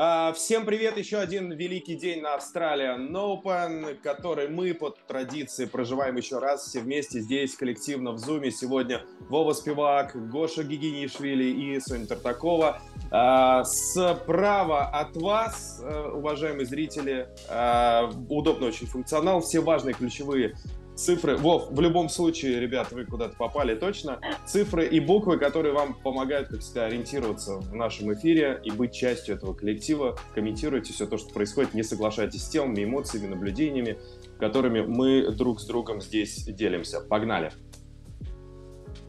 А, всем привет! Еще один великий день на Australian Open, который мы по традиции проживаем еще раз все вместе здесь, коллективно в Зуме. Сегодня Вова Спивак, Гоша Гигинишвили и Соня Тартакова. А, справа от вас, э, уважаемые зрители, а, удобный очень функционал, все важные ключевые цифры. Вов, в любом случае, ребят, вы куда-то попали точно. Цифры и буквы, которые вам помогают, как всегда, ориентироваться в нашем эфире и быть частью этого коллектива. Комментируйте все то, что происходит, не соглашайтесь с темами, эмоциями, наблюдениями, которыми мы друг с другом здесь делимся. Погнали!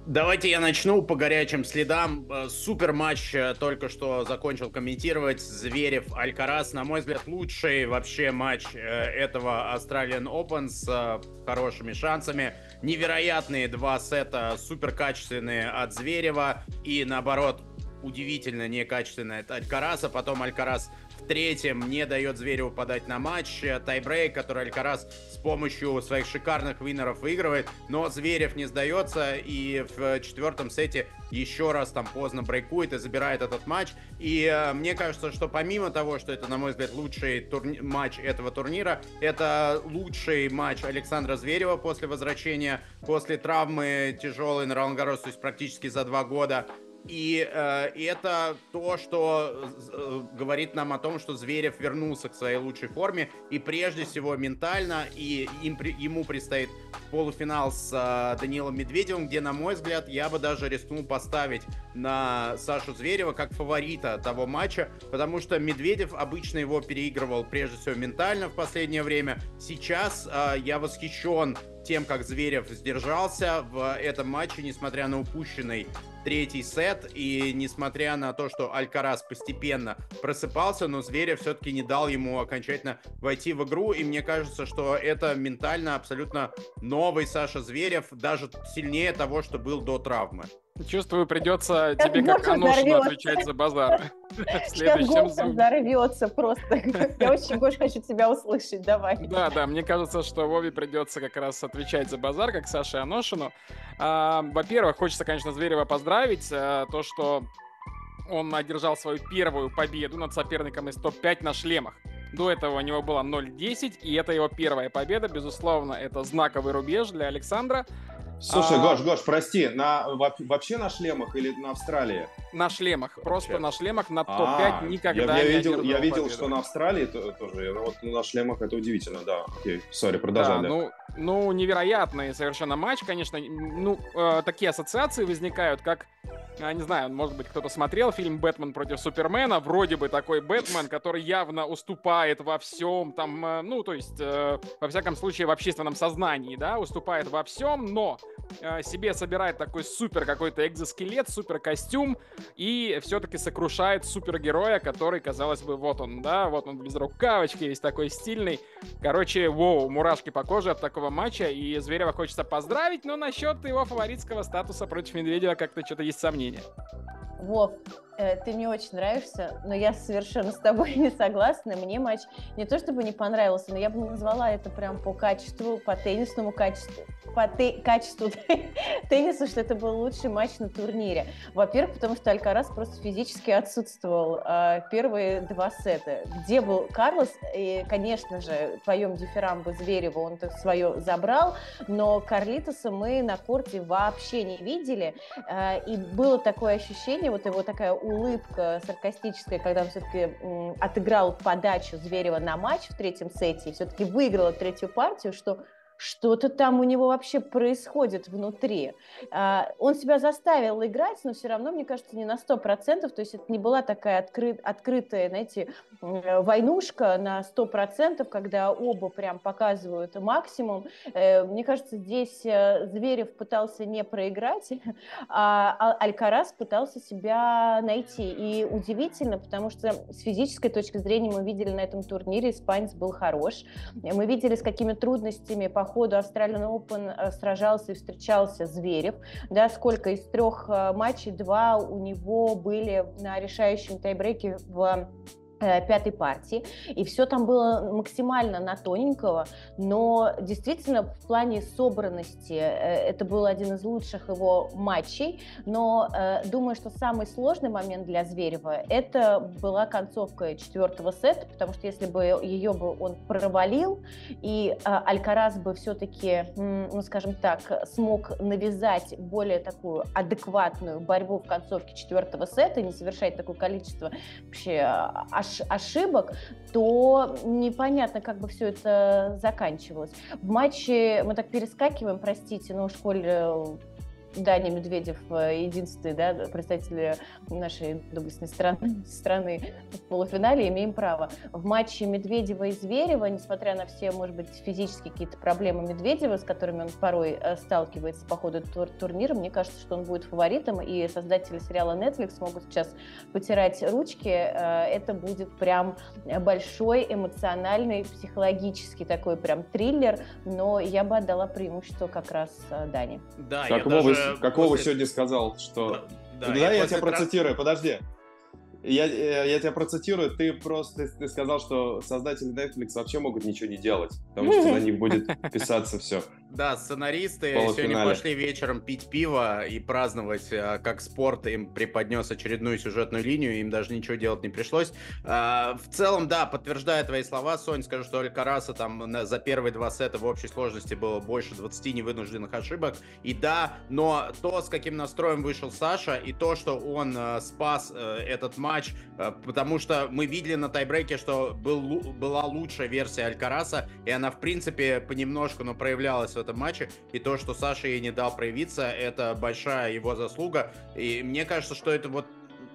Давайте я начну по горячим следам. Э, супер матч э, только что закончил комментировать. Зверев Алькарас, на мой взгляд, лучший вообще матч э, этого Australian Open с хорошими шансами. Невероятные два сета, супер качественные от Зверева и наоборот удивительно некачественная от Алькараса. Потом Алькарас третьем не дает Звереву подать на матч. Тайбрейк, который Алькарас с помощью своих шикарных винеров выигрывает, но Зверев не сдается и в четвертом сете еще раз там поздно брейкует и забирает этот матч. И э, мне кажется, что помимо того, что это, на мой взгляд, лучший турни- матч этого турнира, это лучший матч Александра Зверева после возвращения, после травмы тяжелой на Ролангарос, то есть практически за два года. И э, это то, что э, говорит нам о том, что Зверев вернулся к своей лучшей форме. И прежде всего ментально. И им, ему предстоит полуфинал с э, Данилом Медведевым, где, на мой взгляд, я бы даже рискнул поставить на Сашу Зверева как фаворита того матча. Потому что Медведев обычно его переигрывал прежде всего ментально в последнее время. Сейчас э, я восхищен тем, как Зверев сдержался в этом матче, несмотря на упущенный третий сет, и несмотря на то, что Алькарас постепенно просыпался, но Зверев все-таки не дал ему окончательно войти в игру, и мне кажется, что это ментально абсолютно новый Саша Зверев, даже сильнее того, что был до травмы. Чувствую, придется тебе как Аношину отвечать за базар. Сейчас голос взорвется просто. Я очень больше хочу тебя услышать, давай. Да, да, мне кажется, что Вове придется как раз отвечать за базар, как Саше Аношину. А, во-первых, хочется, конечно, Зверева поздравить. А, то, что он одержал свою первую победу над соперником из топ-5 на шлемах. До этого у него было 0-10, и это его первая победа. Безусловно, это знаковый рубеж для Александра. Слушай, а... Гош, Гош, прости, на, вообще на шлемах или на Австралии? На шлемах, вообще. просто на шлемах на топ-5 а, никогда я, я видел, Я видел, победу. что на Австралии тоже, вот на шлемах это удивительно, да. Окей, сори, продолжай. Да, ну, ну, невероятный совершенно матч, конечно. Ну, э, такие ассоциации возникают, как не знаю, может быть, кто-то смотрел фильм «Бэтмен против Супермена», вроде бы такой Бэтмен, который явно уступает во всем, там, э, ну, то есть, э, во всяком случае, в общественном сознании, да, уступает во всем, но э, себе собирает такой супер какой-то экзоскелет, супер костюм и все-таки сокрушает супергероя, который, казалось бы, вот он, да, вот он без рукавочки, весь такой стильный. Короче, воу, мурашки по коже от такого матча, и Зверева хочется поздравить, но насчет его фаворитского статуса против Медведева как-то что-то есть сомнения мнение. Вов, э, ты мне очень нравишься, но я совершенно с тобой не согласна. Мне матч не то чтобы не понравился, но я бы назвала это прям по качеству, по теннисному качеству, по те, качеству тенниса, что это был лучший матч на турнире. Во-первых, потому что Алькарас просто физически отсутствовал э, первые два сета. Где был Карлос? И, конечно же, твоем дифирамбо Зверева он свое забрал, но Карлитоса мы на корте вообще не видели. Э, и было такое ощущение, вот его такая улыбка саркастическая, когда он все-таки отыграл подачу Зверева на матч в третьем сете и все-таки выиграл третью партию, что что-то там у него вообще происходит внутри. А, он себя заставил играть, но все равно, мне кажется, не на 100%, то есть это не была такая открыт, открытая, знаете, войнушка на 100%, когда оба прям показывают максимум. Э, мне кажется, здесь э, Зверев пытался не проиграть, а Алькарас пытался себя найти. И удивительно, потому что с физической точки зрения мы видели на этом турнире, испанец был хорош. Мы видели, с какими трудностями по ходу Australian Open э, сражался и встречался Зверев, да, сколько из трех э, матчей два у него были на решающем тайбреке в пятой партии, и все там было максимально на тоненького, но действительно в плане собранности э, это был один из лучших его матчей, но э, думаю, что самый сложный момент для Зверева это была концовка четвертого сета, потому что если бы ее бы он провалил, и Алькарас бы все-таки, ну скажем так, смог навязать более такую адекватную борьбу в концовке четвертого сета, не совершать такое количество вообще аж ошибок, то непонятно, как бы все это заканчивалось. В матче мы так перескакиваем, простите, но в школе Даня Медведев э, единственный да, представитель нашей доблестной страны, страны в полуфинале, имеем право. В матче Медведева и Зверева, несмотря на все, может быть, физические какие-то проблемы Медведева, с которыми он порой э, сталкивается по ходу тур турнира, мне кажется, что он будет фаворитом, и создатели сериала Netflix могут сейчас потирать ручки. Э, это будет прям большой эмоциональный, психологический такой прям триллер, но я бы отдала преимущество как раз Дане. Да, как я даже какого после... сегодня сказал, что... Да, да, я, я тебя процитирую, подожди. Я, я, я тебя процитирую, ты просто ты сказал, что создатели Netflix вообще могут ничего не делать, потому что на них будет писаться все. Да, сценаристы сегодня пошли вечером пить пиво и праздновать, а, как спорт им преподнес очередную сюжетную линию, им даже ничего делать не пришлось. А, в целом, да, подтверждая твои слова, Сонь, скажу, что Алькараса там за первые два сета в общей сложности было больше 20 невынужденных ошибок. И да, но то, с каким настроем вышел Саша, и то, что он спас э, этот матч, потому что мы видели на тайбрейке, что был, была лучшая версия Алькараса, и она, в принципе, понемножку, но проявлялась этом матче. И то, что Саша ей не дал проявиться, это большая его заслуга. И мне кажется, что это вот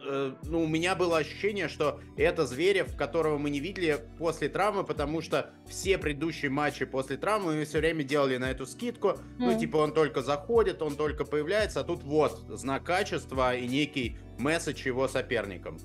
э, ну, у меня было ощущение, что это Зверев, которого мы не видели после травмы, потому что все предыдущие матчи после травмы мы все время делали на эту скидку. Mm. Ну, типа, он только заходит, он только появляется, а тут вот знак качества и некий месседж его соперникам.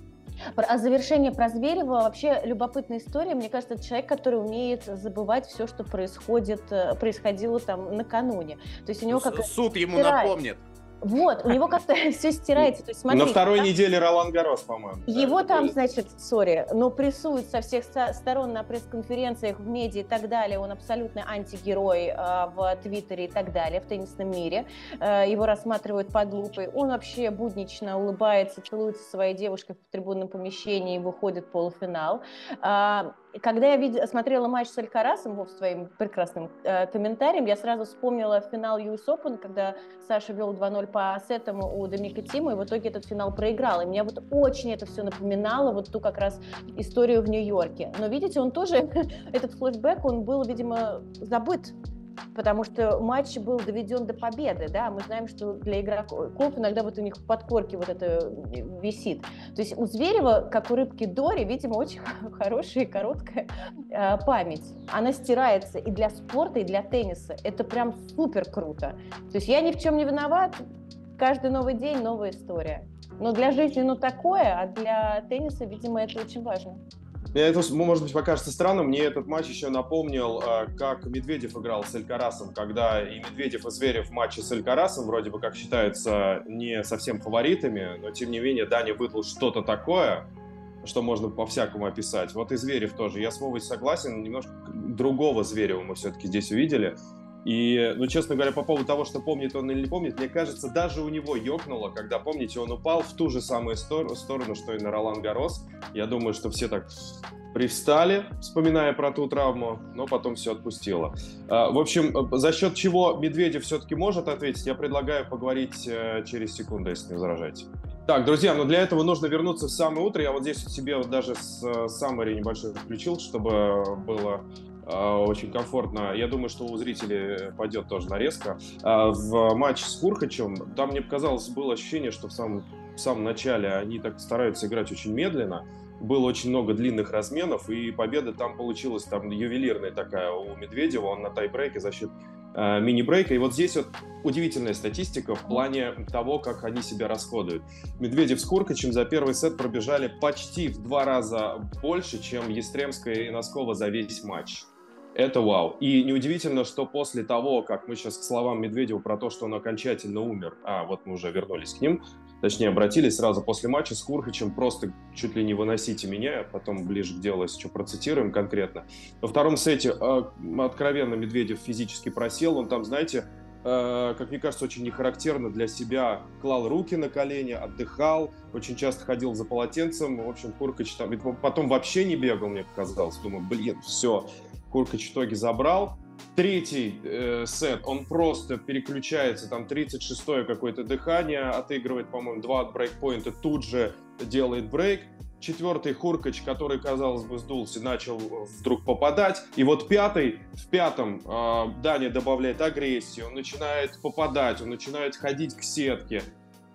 А завершение про Зверева вообще любопытная история. Мне кажется, это человек, который умеет забывать все, что происходит, э, происходило там накануне. То есть у него как суд ему напомнит. Вот, у него как-то все стирается. То есть, смотри, На второй там, неделе Ролан Гарос, по-моему. Его да, там, значит, сори, но прессуют со всех сторон на пресс-конференциях, в медиа и так далее. Он абсолютно антигерой э, в Твиттере и так далее, в теннисном мире. Э, его рассматривают под лупой. Он вообще буднично улыбается, целуется со своей девушкой в трибунном помещении и выходит в полуфинал. Э, когда я видела, смотрела матч с Алькарасом, Вов, своим прекрасным э, комментарием, я сразу вспомнила финал US Open, когда Саша вел 2-0 по сетам у Доминика Тима, и в итоге этот финал проиграл. И мне вот очень это все напоминало, вот ту как раз историю в Нью-Йорке. Но видите, он тоже, этот флешбэк, он был, видимо, забыт потому что матч был доведен до победы, да, мы знаем, что для игроков иногда вот у них в подкорке вот это висит. То есть у Зверева, как у рыбки Дори, видимо, очень хорошая и короткая э, память. Она стирается и для спорта, и для тенниса. Это прям супер круто. То есть я ни в чем не виноват, каждый новый день новая история. Но для жизни, ну, такое, а для тенниса, видимо, это очень важно. Мне это, может быть, покажется странным. Мне этот матч еще напомнил, а, как Медведев играл с Элькарасом, когда и Медведев, и Зверев в матче с Элькарасом вроде бы как считаются не совсем фаворитами, но тем не менее Даня выдал что-то такое, что можно по-всякому описать. Вот и Зверев тоже. Я с Вовой согласен, немножко другого Зверева мы все-таки здесь увидели. И, ну, честно говоря, по поводу того, что помнит он или не помнит, мне кажется, даже у него ёкнуло, когда, помните, он упал в ту же самую стор- сторону, что и на Ролан Гарос. Я думаю, что все так привстали, вспоминая про ту травму, но потом все отпустило. А, в общем, за счет чего Медведев все-таки может ответить, я предлагаю поговорить э, через секунду, если не возражаете. Так, друзья, но для этого нужно вернуться в самое утро. Я вот здесь себе вот даже с Summary небольшой включил, чтобы было очень комфортно. Я думаю, что у зрителей пойдет тоже нарезка. А, в матче с Курхачем, там мне показалось, было ощущение, что в самом, в самом начале они так стараются играть очень медленно. Было очень много длинных разменов, и победа там получилась там ювелирная такая у Медведева. Он на тайбрейке за счет э, мини-брейка. И вот здесь вот удивительная статистика в плане того, как они себя расходуют. Медведев с Куркачем за первый сет пробежали почти в два раза больше, чем Естремская и Носкова за весь матч это вау. И неудивительно, что после того, как мы сейчас к словам Медведева про то, что он окончательно умер, а вот мы уже вернулись к ним, точнее обратились сразу после матча с Хурхачем, просто чуть ли не выносите меня, потом ближе к делу, если что, процитируем конкретно. Во втором сете э, откровенно Медведев физически просел, он там, знаете, э, как мне кажется, очень нехарактерно для себя клал руки на колени, отдыхал, очень часто ходил за полотенцем, в общем, Хуркач там, потом вообще не бегал, мне показалось, думаю, блин, все, Хуркач в итоге забрал, Третий э, сет, он просто переключается, там 36-е какое-то дыхание, отыгрывает, по-моему, два брейкпоинта, тут же делает брейк. Четвертый Хуркач, который, казалось бы, сдулся, начал вдруг попадать. И вот пятый, в пятом э, Даня добавляет агрессию, он начинает попадать, он начинает ходить к сетке.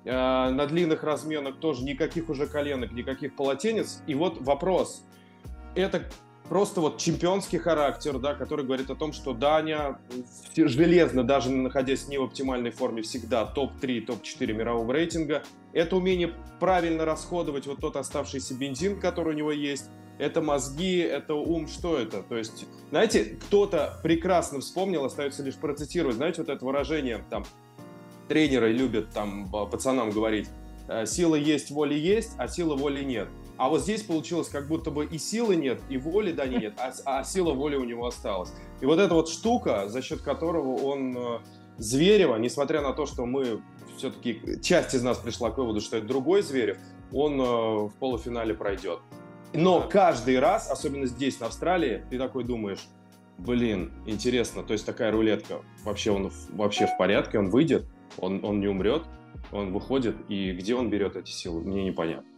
Э, на длинных разменах тоже никаких уже коленок, никаких полотенец. И вот вопрос. Это просто вот чемпионский характер, да, который говорит о том, что Даня железно, даже находясь не в оптимальной форме, всегда топ-3, топ-4 мирового рейтинга. Это умение правильно расходовать вот тот оставшийся бензин, который у него есть. Это мозги, это ум, что это? То есть, знаете, кто-то прекрасно вспомнил, остается лишь процитировать, знаете, вот это выражение, там, тренеры любят там пацанам говорить, «Э, сила есть, воли есть, а силы воли нет. А вот здесь получилось, как будто бы и силы нет, и воли да нет, а, а сила воли у него осталась. И вот эта вот штука, за счет которого он э, Зверева, несмотря на то, что мы все-таки, часть из нас пришла к выводу, что это другой Зверев, он э, в полуфинале пройдет. Но каждый раз, особенно здесь, на Австралии, ты такой думаешь, блин, интересно, то есть такая рулетка, вообще он вообще в порядке, он выйдет, он, он не умрет, он выходит, и где он берет эти силы, мне непонятно.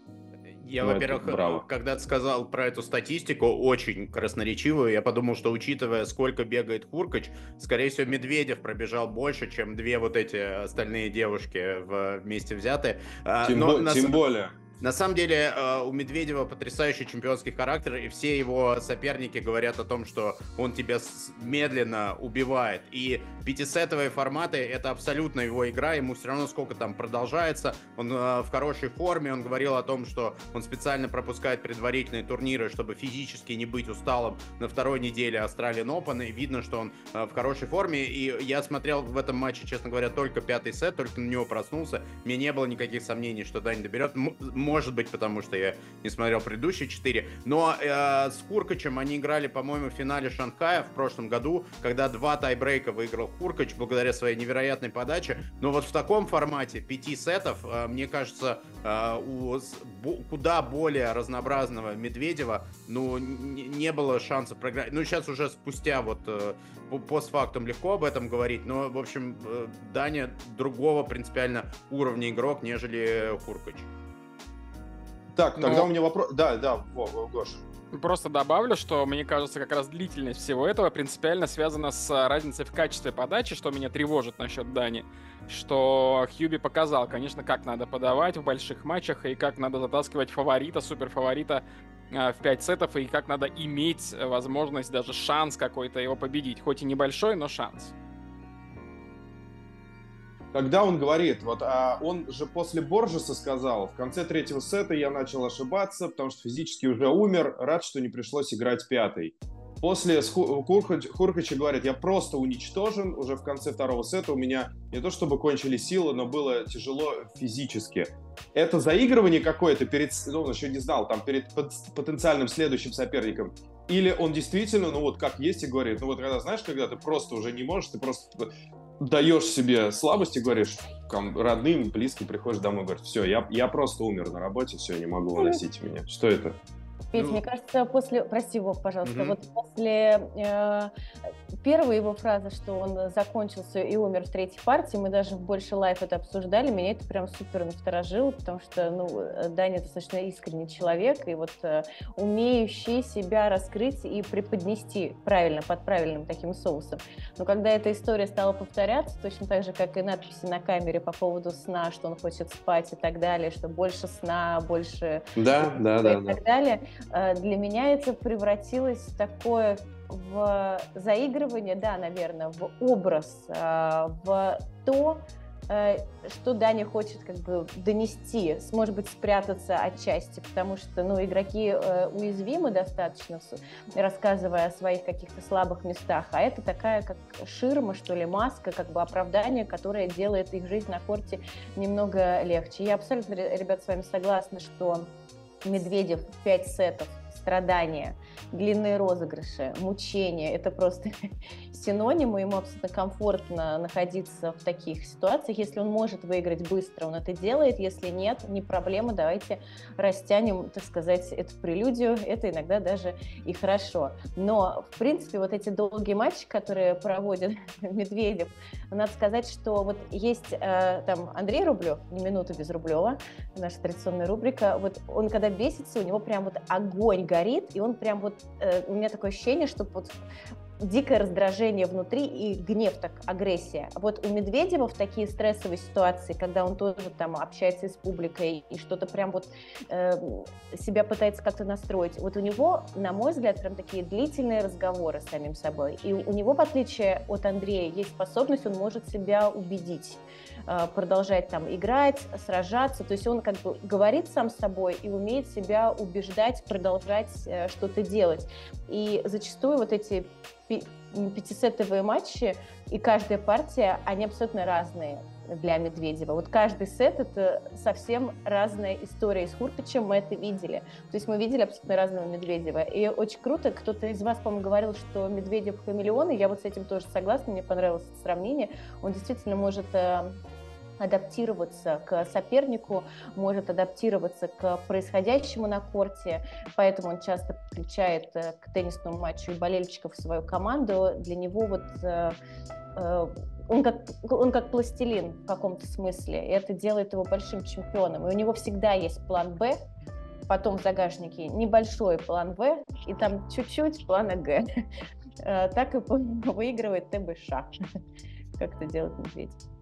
Я, ну, во-первых, когда ты сказал про эту статистику, очень красноречивую, я подумал, что учитывая, сколько бегает Хуркач, скорее всего, Медведев пробежал больше, чем две вот эти остальные девушки вместе взятые. А, тем, Но, бо- на... тем более. На самом деле э, у Медведева потрясающий чемпионский характер, и все его соперники говорят о том, что он тебя медленно убивает. И пятисетовые форматы — это абсолютно его игра, ему все равно сколько там продолжается, он э, в хорошей форме, он говорил о том, что он специально пропускает предварительные турниры, чтобы физически не быть усталым на второй неделе Australian Open, и видно, что он э, в хорошей форме, и я смотрел в этом матче, честно говоря, только пятый сет, только на него проснулся, мне не было никаких сомнений, что Дань доберет может быть, потому что я не смотрел предыдущие четыре. Но э, с Куркачем они играли, по-моему, в финале Шанхая в прошлом году, когда два тайбрейка выиграл Куркач благодаря своей невероятной подаче. Но вот в таком формате пяти сетов, э, мне кажется, э, у куда более разнообразного Медведева, ну, не было шанса проиграть. Ну, сейчас уже спустя вот э, постфактум легко об этом говорить, но, в общем, э, Даня другого принципиально уровня игрок, нежели Хуркач. Так, тогда Но... у меня вопрос... Да, да, Гош. Просто добавлю, что мне кажется, как раз длительность всего этого принципиально связана с а, разницей в качестве подачи, что меня тревожит насчет Дани. Что Хьюби показал, конечно, как надо подавать в больших матчах и как надо затаскивать фаворита, суперфаворита а, в 5 сетов, и как надо иметь возможность, даже шанс какой-то его победить. Хоть и небольшой, но шанс когда он говорит, вот а он же после Боржеса сказал, в конце третьего сета я начал ошибаться, потому что физически уже умер, рад, что не пришлось играть пятый. После Хуркача говорит, я просто уничтожен, уже в конце второго сета у меня не то чтобы кончили силы, но было тяжело физически. Это заигрывание какое-то перед, ну, он еще не знал, там, перед потенциальным следующим соперником. Или он действительно, ну вот как есть и говорит, ну вот когда, знаешь, когда ты просто уже не можешь, ты просто даешь себе слабости, говоришь там, родным, близким, приходишь домой, говоришь, все, я, я просто умер на работе, все, не могу выносить меня. Что это? Петь, ну... мне кажется, после, прости, Вов, пожалуйста, угу. вот после э, первой его фразы, что он закончился и умер в третьей партии, мы даже в больше лайф это обсуждали, меня это прям супер насторожило, потому что, ну, Даня достаточно искренний человек, и вот э, умеющий себя раскрыть и преподнести правильно, под правильным таким соусом. Но когда эта история стала повторяться, точно так же, как и надписи на камере по поводу сна, что он хочет спать и так далее, что больше сна, больше... Да, да, да. И так далее, Э, для меня это превратилось в такое в заигрывание, да, наверное, в образ, э, в то, э, что Даня хочет как бы донести, может быть, спрятаться отчасти, потому что, ну, игроки э, уязвимы достаточно, рассказывая о своих каких-то слабых местах, а это такая как ширма, что ли, маска, как бы оправдание, которое делает их жизнь на корте немного легче. Я абсолютно, ребят, с вами согласна, что Медведев 5 сетов страдания, длинные розыгрыши, мучения. Это просто синонимы. Ему абсолютно комфортно находиться в таких ситуациях. Если он может выиграть быстро, он это делает. Если нет, не проблема. Давайте растянем, так сказать, эту прелюдию. Это иногда даже и хорошо. Но, в принципе, вот эти долгие матчи, которые проводит Медведев, надо сказать, что вот есть э, там Андрей Рублев, не минута без Рублева, наша традиционная рубрика. Вот он, когда бесится, у него прям вот огонь горит, и он прям вот, э, у меня такое ощущение, что вот дикое раздражение внутри и гнев, так, агрессия. Вот у Медведева в такие стрессовые ситуации, когда он тоже там общается с публикой и что-то прям вот э, себя пытается как-то настроить, вот у него, на мой взгляд, прям такие длительные разговоры с самим собой. И у него, в отличие от Андрея, есть способность, он может себя убедить продолжать там играть, сражаться. То есть он как бы говорит сам с собой и умеет себя убеждать, продолжать э, что-то делать. И зачастую вот эти пятисетовые матчи, и каждая партия, они абсолютно разные для Медведева. Вот каждый сет — это совсем разная история. И с Хуркачем мы это видели. То есть мы видели абсолютно разного Медведева. И очень круто, кто-то из вас, по-моему, говорил, что Медведев хамелеон, и я вот с этим тоже согласна, мне понравилось это сравнение. Он действительно может э, адаптироваться к сопернику, может адаптироваться к происходящему на корте, поэтому он часто подключает э, к теннисному матчу и болельщиков в свою команду. Для него вот э, э, он как, он как пластилин в каком-то смысле, и это делает его большим чемпионом. И у него всегда есть план «Б», потом в загашнике небольшой план «В», и там чуть-чуть плана «Г». Так и выигрывает ТБШ, как это делает Медведев.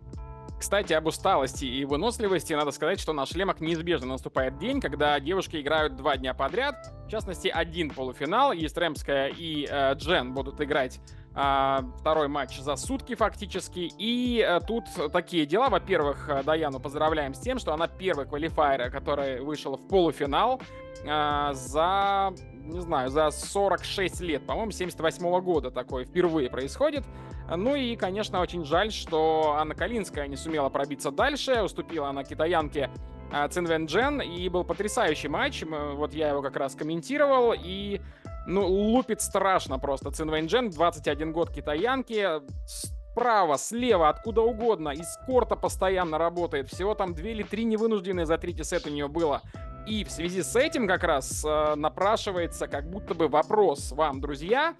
Кстати, об усталости и выносливости надо сказать, что на шлемах неизбежно наступает день, когда девушки играют два дня подряд. В частности, один полуфинал. Истремская и э, Джен будут играть э, второй матч за сутки фактически. И э, тут такие дела. Во-первых, э, Даяну поздравляем с тем, что она первый квалифайер, который вышел в полуфинал э, за не знаю, за 46 лет, по-моему, 78 -го года такое впервые происходит. Ну и, конечно, очень жаль, что Анна Калинская не сумела пробиться дальше, уступила она китаянке а, Цинвен Джен, и был потрясающий матч, вот я его как раз комментировал, и, ну, лупит страшно просто Цинвен Джен, 21 год китаянки, справа, слева, откуда угодно, из корта постоянно работает, всего там две или три невынужденные за третий сет у нее было. И в связи с этим как раз э, напрашивается как будто бы вопрос вам, друзья,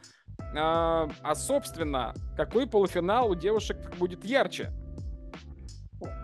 а, а, собственно, какой полуфинал у девушек будет ярче?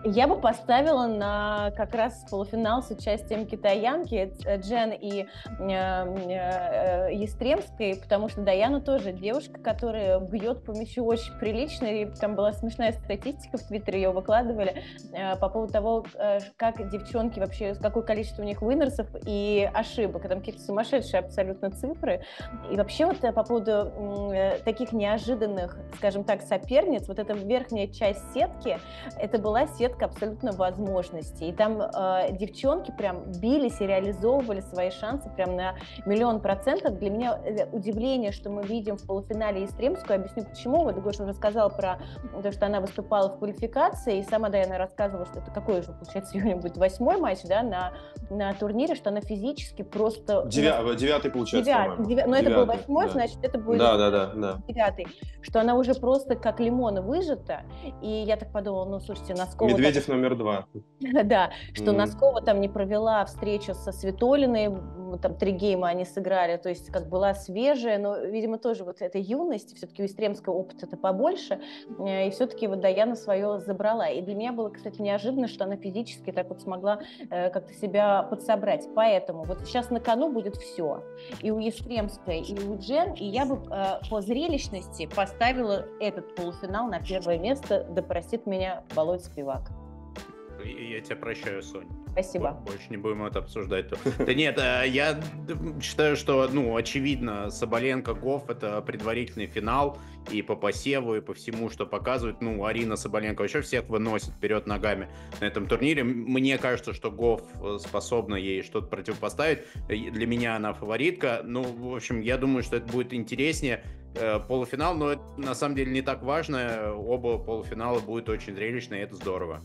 Я бы поставила на как раз полуфинал с участием китаянки э, Джен и э, э, Естремской, потому что Даяна тоже девушка, которая бьет по мячу очень прилично, и там была смешная статистика в Твиттере, ее выкладывали э, по поводу того, э, как девчонки вообще, какое количество у них выносов и ошибок, там какие-то сумасшедшие абсолютно цифры, и вообще вот э, по поводу э, таких неожиданных, скажем так, соперниц, вот эта верхняя часть сетки, это была сетка абсолютно возможностей. И там э, девчонки прям бились и реализовывали свои шансы прям на миллион процентов. Для меня э, удивление, что мы видим в полуфинале Истремскую. Объясню почему. Вот Гоша уже сказал про то, что она выступала в квалификации, и сама Дайана рассказывала, что это какой уже, получается, сегодня будет восьмой матч, да, на, на турнире, что она физически просто... Девя... Девятый, получается, девятый, девя... Но это был восьмой, да. значит, это будет да, да, да, да. девятый. Что она уже просто как лимон выжата. И я так подумала, ну, слушайте, Носкова Медведев номер два. Да, что Носкова там не провела встречу со Светолиной, там три гейма они сыграли, то есть как была свежая, но, видимо, тоже вот эта юность, все-таки у Истремского опыт это побольше, э, и все-таки вот Даяна свое забрала. И для меня было, кстати, неожиданно, что она физически так вот смогла э, как-то себя подсобрать. Поэтому вот сейчас на кону будет все. И у Естремской, и у Джен, и я бы э, по зрелищности поставила этот полуфинал на первое место, да простит меня Володь Спивак я тебя прощаю, Сонь. Спасибо. Больше не будем это обсуждать. Да нет, э, я считаю, что, ну, очевидно, Соболенко Гоф это предварительный финал и по посеву, и по всему, что показывает. Ну, Арина Соболенко вообще всех выносит вперед ногами на этом турнире. Мне кажется, что Гоф э, способна ей что-то противопоставить. Для меня она фаворитка. Ну, в общем, я думаю, что это будет интереснее э, полуфинал, но это на самом деле не так важно. Оба полуфинала будут очень зрелищные, и это здорово.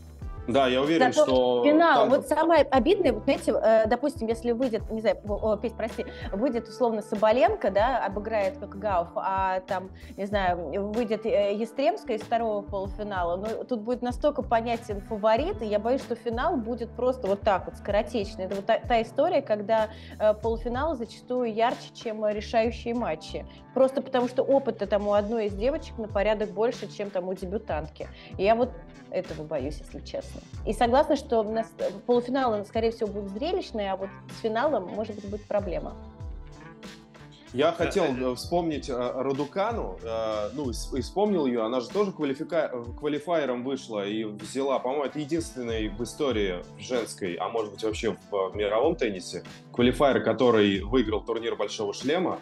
Да, я уверен, Зато что... Финал. там- Вот самое обидное, вот знаете, э, допустим, если выйдет, не знаю, о, Петь, прости, выйдет условно Соболенко, да, обыграет как Гауф, а там, не знаю, выйдет э, Естремская из второго полуфинала, ну, тут будет настолько понятен фаворит, и я боюсь, что финал будет просто вот так вот, скоротечный. Это вот та, та история, когда э, полуфиналы зачастую ярче, чем решающие матчи. Просто потому что опыта там у одной из девочек на порядок больше, чем там у дебютантки. И я вот этого боюсь, если честно. И согласна, что у нас полуфиналы, скорее всего, будут зрелищные, а вот с финалом, может быть, будет проблема. Я хотел э, вспомнить э, Радукану, э, ну, и вспомнил ее, она же тоже квалифика... квалифайером вышла и взяла, по-моему, это единственный в истории женской, а может быть вообще в мировом теннисе, квалифайер, который выиграл турнир Большого Шлема,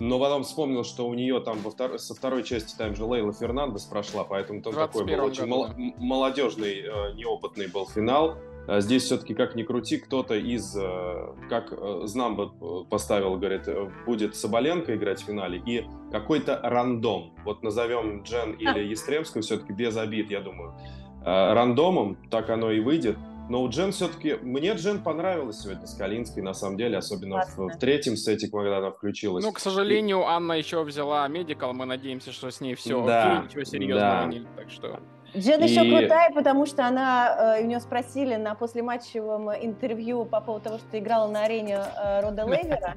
но потом вспомнил, что у нее там во втор- со второй части там же Лейла Фернандес прошла, поэтому там такой был 21-м очень мол- молодежный, э, неопытный был финал. А Здесь все-таки, как ни крути, кто-то из, э, как э, Знамба э, поставил, говорит, будет Соболенко играть в финале и какой-то рандом. Вот назовем Джен или Естремскую все-таки без обид, я думаю. Рандомом, так оно и выйдет. Но у Джен все-таки... Мне Джен понравилась сегодня с Калинской, на самом деле, особенно в, в третьем сете, когда она включилась. Ну, к сожалению, Анна еще взяла медикал. Мы надеемся, что с ней все Да, окей, ничего серьезного да. нет. Так что Джен еще И- крутая, потому что она, э, у нее спросили на послематчевом интервью по поводу того, что играла на арене э, Рода Лейвера.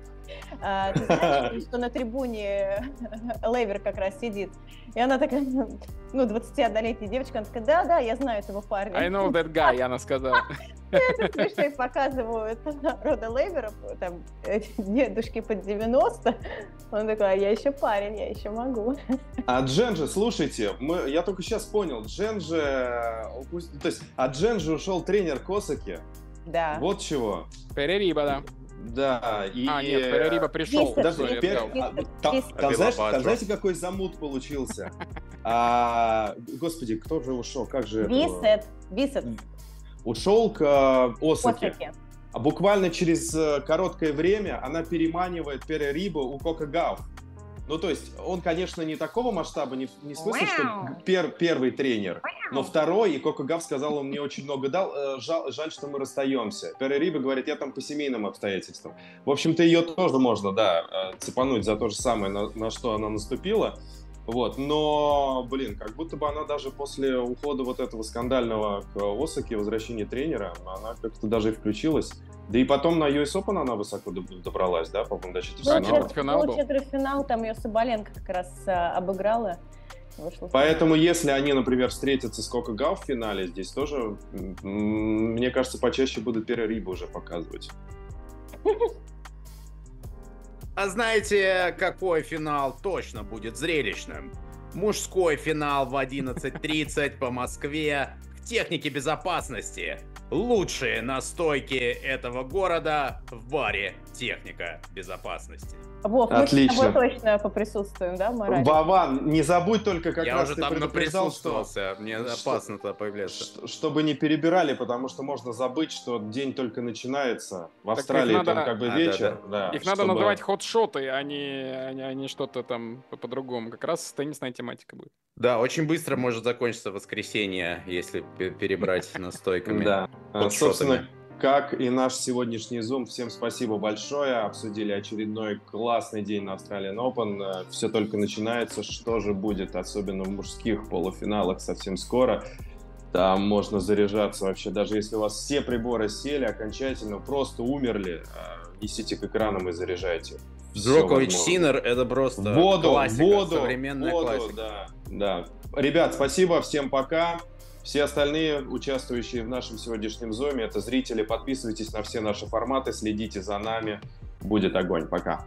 А, Ты знаешь, что на трибуне Лейвер как раз сидит. И она такая, ну, 21-летняя девочка, она такая, да-да, я знаю этого парня. I know that guy, она сказала. Это смешно, показывают Рода Лейвера, там, дедушки под 90. Он такой, а я еще парень, я еще могу. А Джен же, слушайте, мы, я только сейчас понял, Джен же, то есть, от Джен же ушел тренер Косаки, Да. вот чего. Перериба, да. Да, и... А, нет, Перериба пришел. Подожди, там, там знаешь, там Клеопатра. знаете, какой замут получился? А, господи, кто же ушел? Как же? Висет, Висет, Ушел к э, Осаке. А буквально через э, короткое время она переманивает Перерибу у Кока Гауф. Ну, то есть, он, конечно, не такого масштаба, не, не в смысле, что пер- первый тренер, но второй, и Кока Гав сказал, он мне очень много дал, э, жал- жаль, что мы расстаемся. Перериба говорит, я там по семейным обстоятельствам. В общем-то, ее тоже можно, да, э, цепануть за то же самое, на, на что она наступила. Вот, но, блин, как будто бы она даже после ухода вот этого скандального к Осаке, возвращения тренера, она как-то даже и включилась. Да и потом на US Open она высоко доб- добралась, да, по-моему, до четвертьфинала. нет, четвертьфинал был. Ну, четвертьфинал, там ее Соболенко как раз а, обыграла. Поэтому, если они, например, встретятся с Кока Гау в финале, здесь тоже, мне кажется, почаще будут перерыбы уже показывать. А знаете, какой финал точно будет зрелищным? Мужской финал в 11.30 по Москве в технике безопасности. Лучшие настойки этого города в баре «Техника безопасности». Вов, мы с Отлично. тобой точно поприсутствуем, да, Марат? Вован, не забудь только, как Я раз уже ты там предупреждал, что, наприсутствовался, мне что- опасно туда появляться. ш- чтобы не перебирали, потому что можно забыть, что день только начинается. В Австралии надо- там как бы А, вечер. да, Их надо чтобы- называть хот-шоты, а не, а не, а не что-то там по- по-другому. Как раз теннисная тематика будет. Да, очень быстро может закончиться воскресенье, если пе- перебрать настойками. Да. А, Собственно, как и наш сегодняшний Zoom. Всем спасибо большое. Обсудили очередной классный день на Australian Open. Все только начинается. Что же будет, особенно в мужских полуфиналах совсем скоро. Там можно заряжаться вообще, даже если у вас все приборы сели окончательно, просто умерли, а, несите к экранам и заряжайте. Джокович. Синер это просто Воду, классика, воду, современная воду, классика. да, да. Ребят, спасибо, всем пока. Все остальные, участвующие в нашем сегодняшнем зоме, это зрители. Подписывайтесь на все наши форматы, следите за нами. Будет огонь. Пока.